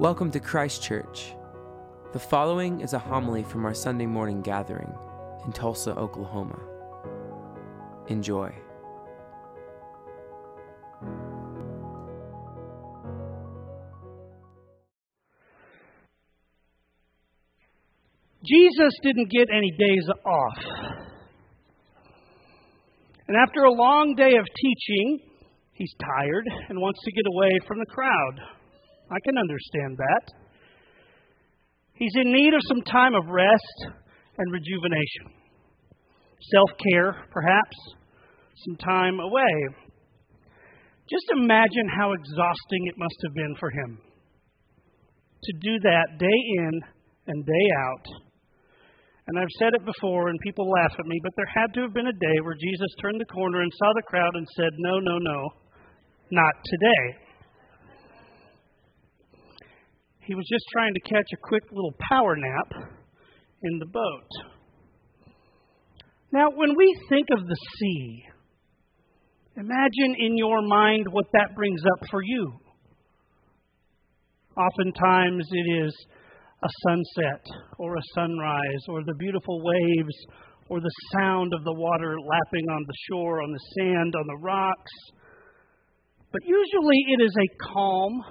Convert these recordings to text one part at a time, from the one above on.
Welcome to Christ Church. The following is a homily from our Sunday morning gathering in Tulsa, Oklahoma. Enjoy. Jesus didn't get any days off. And after a long day of teaching, he's tired and wants to get away from the crowd. I can understand that. He's in need of some time of rest and rejuvenation. Self care, perhaps, some time away. Just imagine how exhausting it must have been for him to do that day in and day out and I've said it before, and people laugh at me, but there had to have been a day where Jesus turned the corner and saw the crowd and said, No, no, no, not today. He was just trying to catch a quick little power nap in the boat. Now, when we think of the sea, imagine in your mind what that brings up for you. Oftentimes it is a sunset or a sunrise or the beautiful waves or the sound of the water lapping on the shore, on the sand, on the rocks. But usually it is a calm,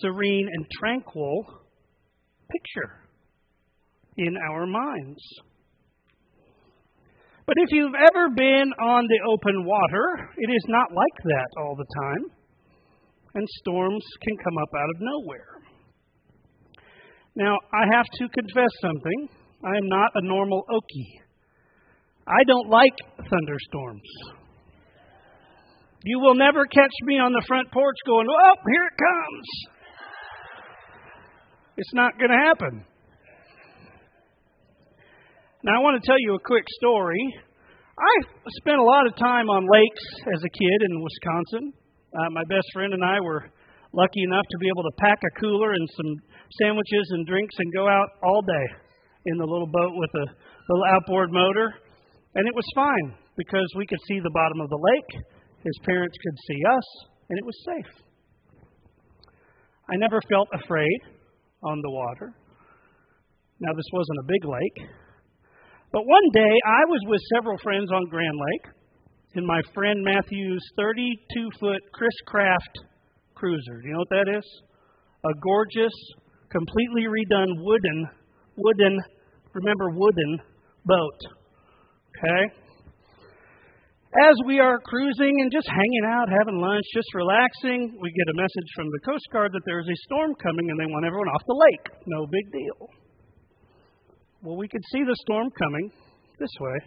serene, and tranquil picture in our minds. But if you've ever been on the open water, it is not like that all the time, and storms can come up out of nowhere. Now, I have to confess something. I am not a normal Okie. I don't like thunderstorms. You will never catch me on the front porch going, oh, here it comes. It's not going to happen. Now, I want to tell you a quick story. I spent a lot of time on lakes as a kid in Wisconsin. Uh, my best friend and I were lucky enough to be able to pack a cooler and some sandwiches and drinks and go out all day in the little boat with a little outboard motor. And it was fine because we could see the bottom of the lake, his parents could see us, and it was safe. I never felt afraid on the water. Now, this wasn't a big lake. But one day, I was with several friends on Grand Lake in my friend Matthew's 32 foot Chris Craft cruiser. Do you know what that is? A gorgeous completely redone wooden, wooden, remember wooden boat. Okay? As we are cruising and just hanging out, having lunch, just relaxing, we get a message from the Coast Guard that there's a storm coming and they want everyone off the lake. No big deal. Well, we could see the storm coming this way.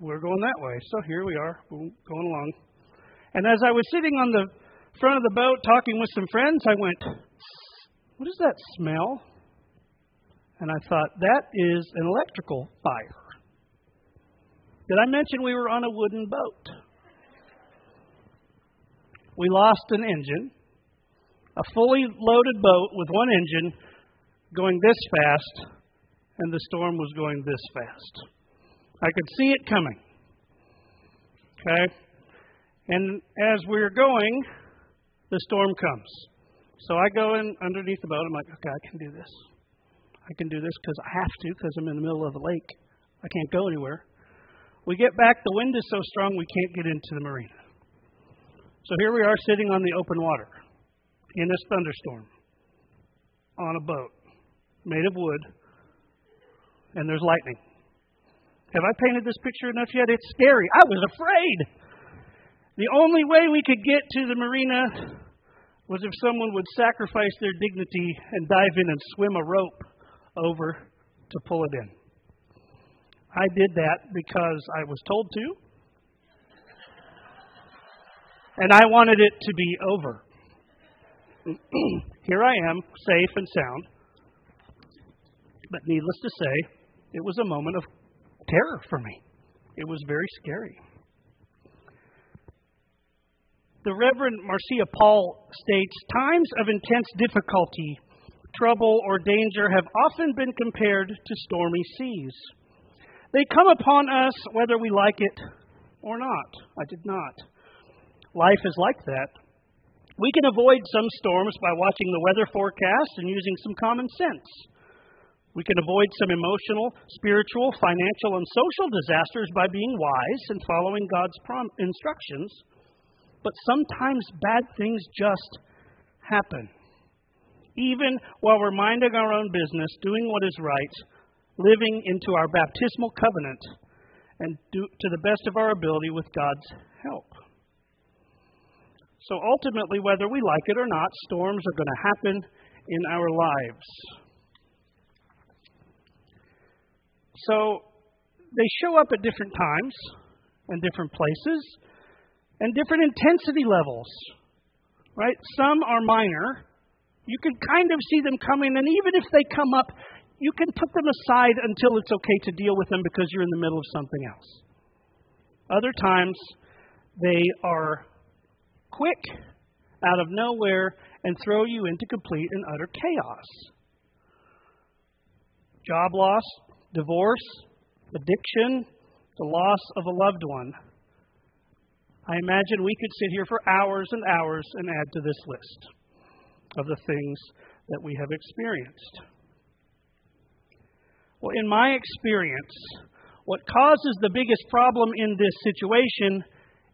We're going that way. So here we are, going along. And as I was sitting on the front of the boat talking with some friends, I went, What is that smell? And I thought, That is an electrical fire. Did I mention we were on a wooden boat? We lost an engine, a fully loaded boat with one engine going this fast, and the storm was going this fast. I could see it coming. Okay? And as we we're going, the storm comes. So I go in underneath the boat. I'm like, okay, I can do this. I can do this because I have to because I'm in the middle of a lake. I can't go anywhere. We get back. The wind is so strong we can't get into the marina. So here we are sitting on the open water in this thunderstorm on a boat made of wood, and there's lightning. Have I painted this picture enough yet? It's scary. I was afraid. The only way we could get to the marina was if someone would sacrifice their dignity and dive in and swim a rope over to pull it in. I did that because I was told to, and I wanted it to be over. Here I am, safe and sound. But needless to say, it was a moment of terror for me. It was very scary. The Reverend Marcia Paul states Times of intense difficulty, trouble, or danger have often been compared to stormy seas. They come upon us whether we like it or not. I did not. Life is like that. We can avoid some storms by watching the weather forecast and using some common sense. We can avoid some emotional, spiritual, financial, and social disasters by being wise and following God's prom- instructions. But sometimes bad things just happen. Even while we're minding our own business, doing what is right, living into our baptismal covenant, and do, to the best of our ability with God's help. So ultimately, whether we like it or not, storms are going to happen in our lives. So they show up at different times and different places and different intensity levels. Right? Some are minor. You can kind of see them coming, and even if they come up, you can put them aside until it's okay to deal with them because you're in the middle of something else. Other times, they are quick, out of nowhere, and throw you into complete and utter chaos. Job loss, divorce, addiction, the loss of a loved one. I imagine we could sit here for hours and hours and add to this list of the things that we have experienced. Well, in my experience, what causes the biggest problem in this situation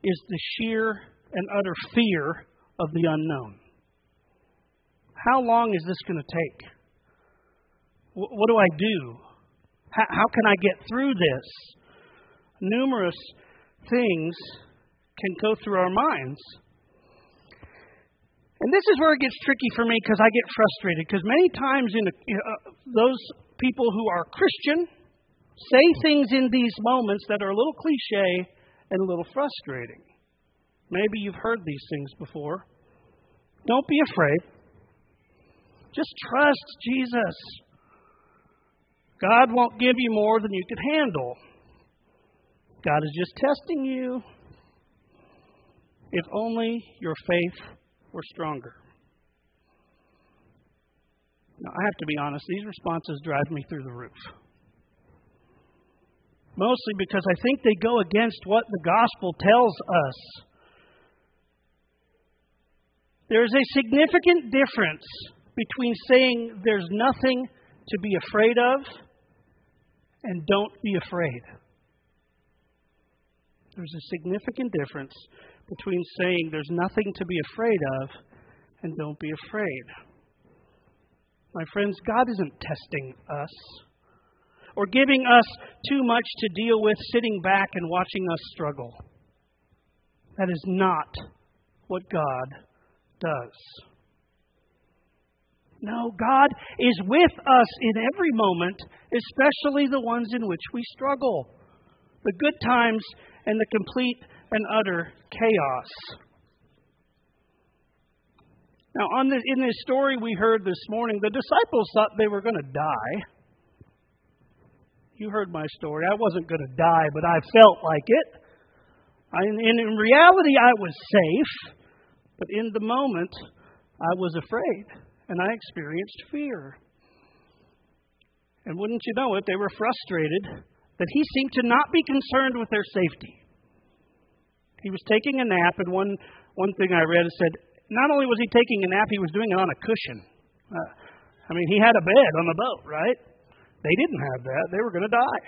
is the sheer and utter fear of the unknown. How long is this going to take? What do I do? How can I get through this? Numerous things can go through our minds. And this is where it gets tricky for me because I get frustrated. Because many times, in, a, in a, those people who are Christian say things in these moments that are a little cliche and a little frustrating. Maybe you've heard these things before. Don't be afraid. Just trust Jesus. God won't give you more than you can handle. God is just testing you. If only your faith were stronger. Now, I have to be honest, these responses drive me through the roof. Mostly because I think they go against what the gospel tells us. There's a significant difference between saying there's nothing to be afraid of and don't be afraid. There's a significant difference between saying there's nothing to be afraid of and don't be afraid. My friends, God isn't testing us or giving us too much to deal with sitting back and watching us struggle. That is not what God does. No, God is with us in every moment, especially the ones in which we struggle the good times and the complete and utter chaos. Now, on the, in this story we heard this morning, the disciples thought they were going to die. You heard my story. I wasn't going to die, but I felt like it. I, and in reality, I was safe, but in the moment, I was afraid, and I experienced fear. And wouldn't you know it, they were frustrated that he seemed to not be concerned with their safety. He was taking a nap, and one, one thing I read said, not only was he taking a nap, he was doing it on a cushion. Uh, I mean, he had a bed on the boat, right? They didn't have that. They were going to die.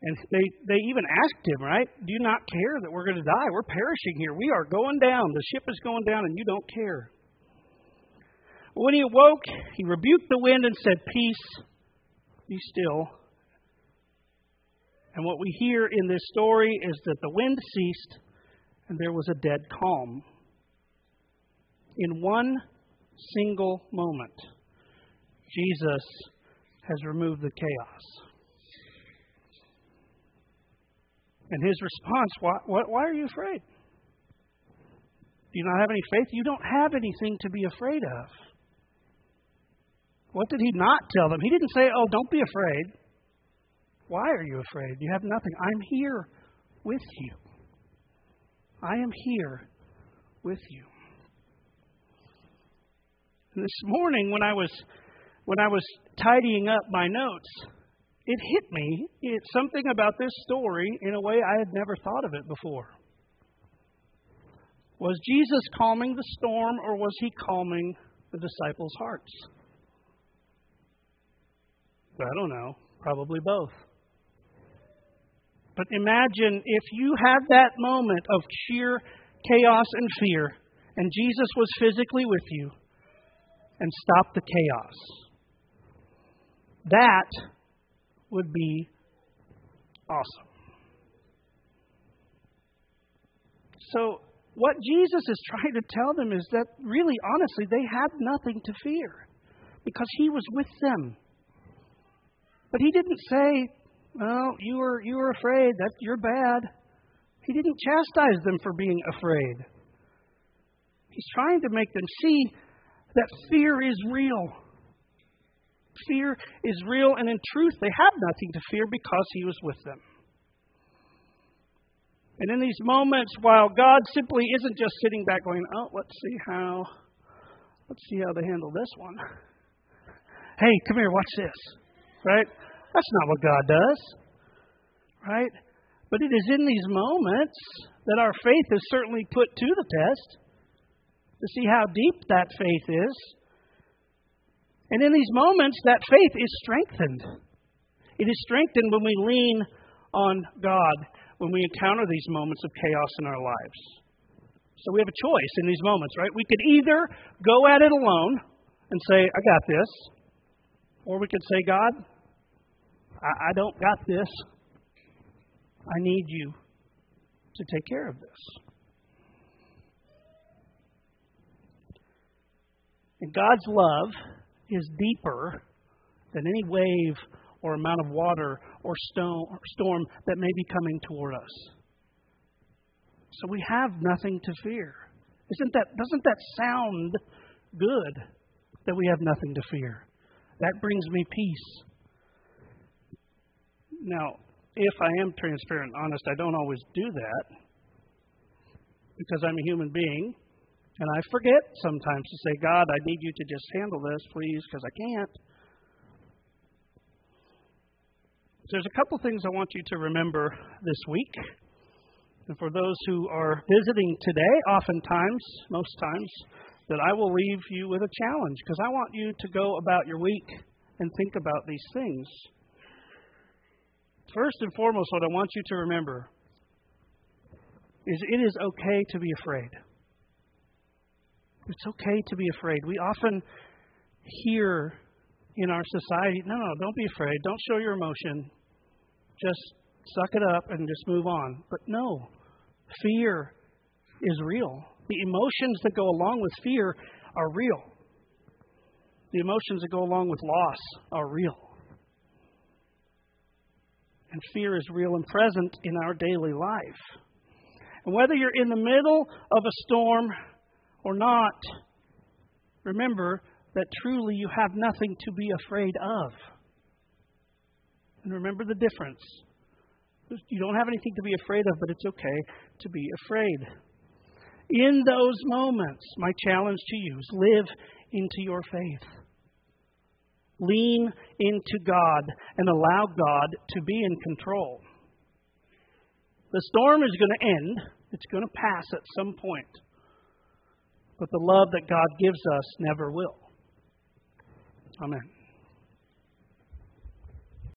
And they, they even asked him, right? Do you not care that we're going to die? We're perishing here. We are going down. The ship is going down, and you don't care. When he awoke, he rebuked the wind and said, Peace, be still. And what we hear in this story is that the wind ceased and there was a dead calm. In one single moment, Jesus has removed the chaos. And his response, why, why, why, are you afraid? Do you not have any faith? You don't have anything to be afraid of. What did he not tell them? He didn't say, oh, don't be afraid. Why are you afraid? You have nothing. I'm here with you. I am here with you. This morning when I was when I was tidying up my notes, it hit me. It's something about this story in a way I had never thought of it before. Was Jesus calming the storm or was he calming the disciples' hearts? I don't know. Probably both. But imagine if you had that moment of sheer chaos and fear, and Jesus was physically with you and stopped the chaos. That would be awesome. So, what Jesus is trying to tell them is that really, honestly, they had nothing to fear because he was with them. But he didn't say, well, you were, you were afraid. That, you're bad. He didn't chastise them for being afraid. He's trying to make them see that fear is real. Fear is real, and in truth, they have nothing to fear because He was with them. And in these moments, while God simply isn't just sitting back going, "Oh, let's see how, let's see how they handle this one." Hey, come here, watch this. Right? That's not what God does. Right? But it is in these moments that our faith is certainly put to the test to see how deep that faith is. And in these moments, that faith is strengthened. It is strengthened when we lean on God, when we encounter these moments of chaos in our lives. So we have a choice in these moments, right? We could either go at it alone and say, I got this, or we could say, God, I, I don't got this. I need you to take care of this. And God's love is deeper than any wave or amount of water or stone, or storm that may be coming toward us. So we have nothing to fear. Isn't that, doesn't that sound good that we have nothing to fear? That brings me peace. Now, if I am transparent and honest, I don't always do that because I'm a human being and I forget sometimes to say, God, I need you to just handle this, please, because I can't. There's a couple things I want you to remember this week. And for those who are visiting today, oftentimes, most times, that I will leave you with a challenge because I want you to go about your week and think about these things. First and foremost, what I want you to remember is it is okay to be afraid. It's okay to be afraid. We often hear in our society, no, no, don't be afraid. Don't show your emotion. Just suck it up and just move on. But no, fear is real. The emotions that go along with fear are real. The emotions that go along with loss are real. And fear is real and present in our daily life. And whether you're in the middle of a storm or not, remember that truly you have nothing to be afraid of. And remember the difference. You don't have anything to be afraid of, but it's okay to be afraid. In those moments, my challenge to you is live into your faith. Lean into God and allow God to be in control. The storm is going to end, it's going to pass at some point. But the love that God gives us never will. Amen.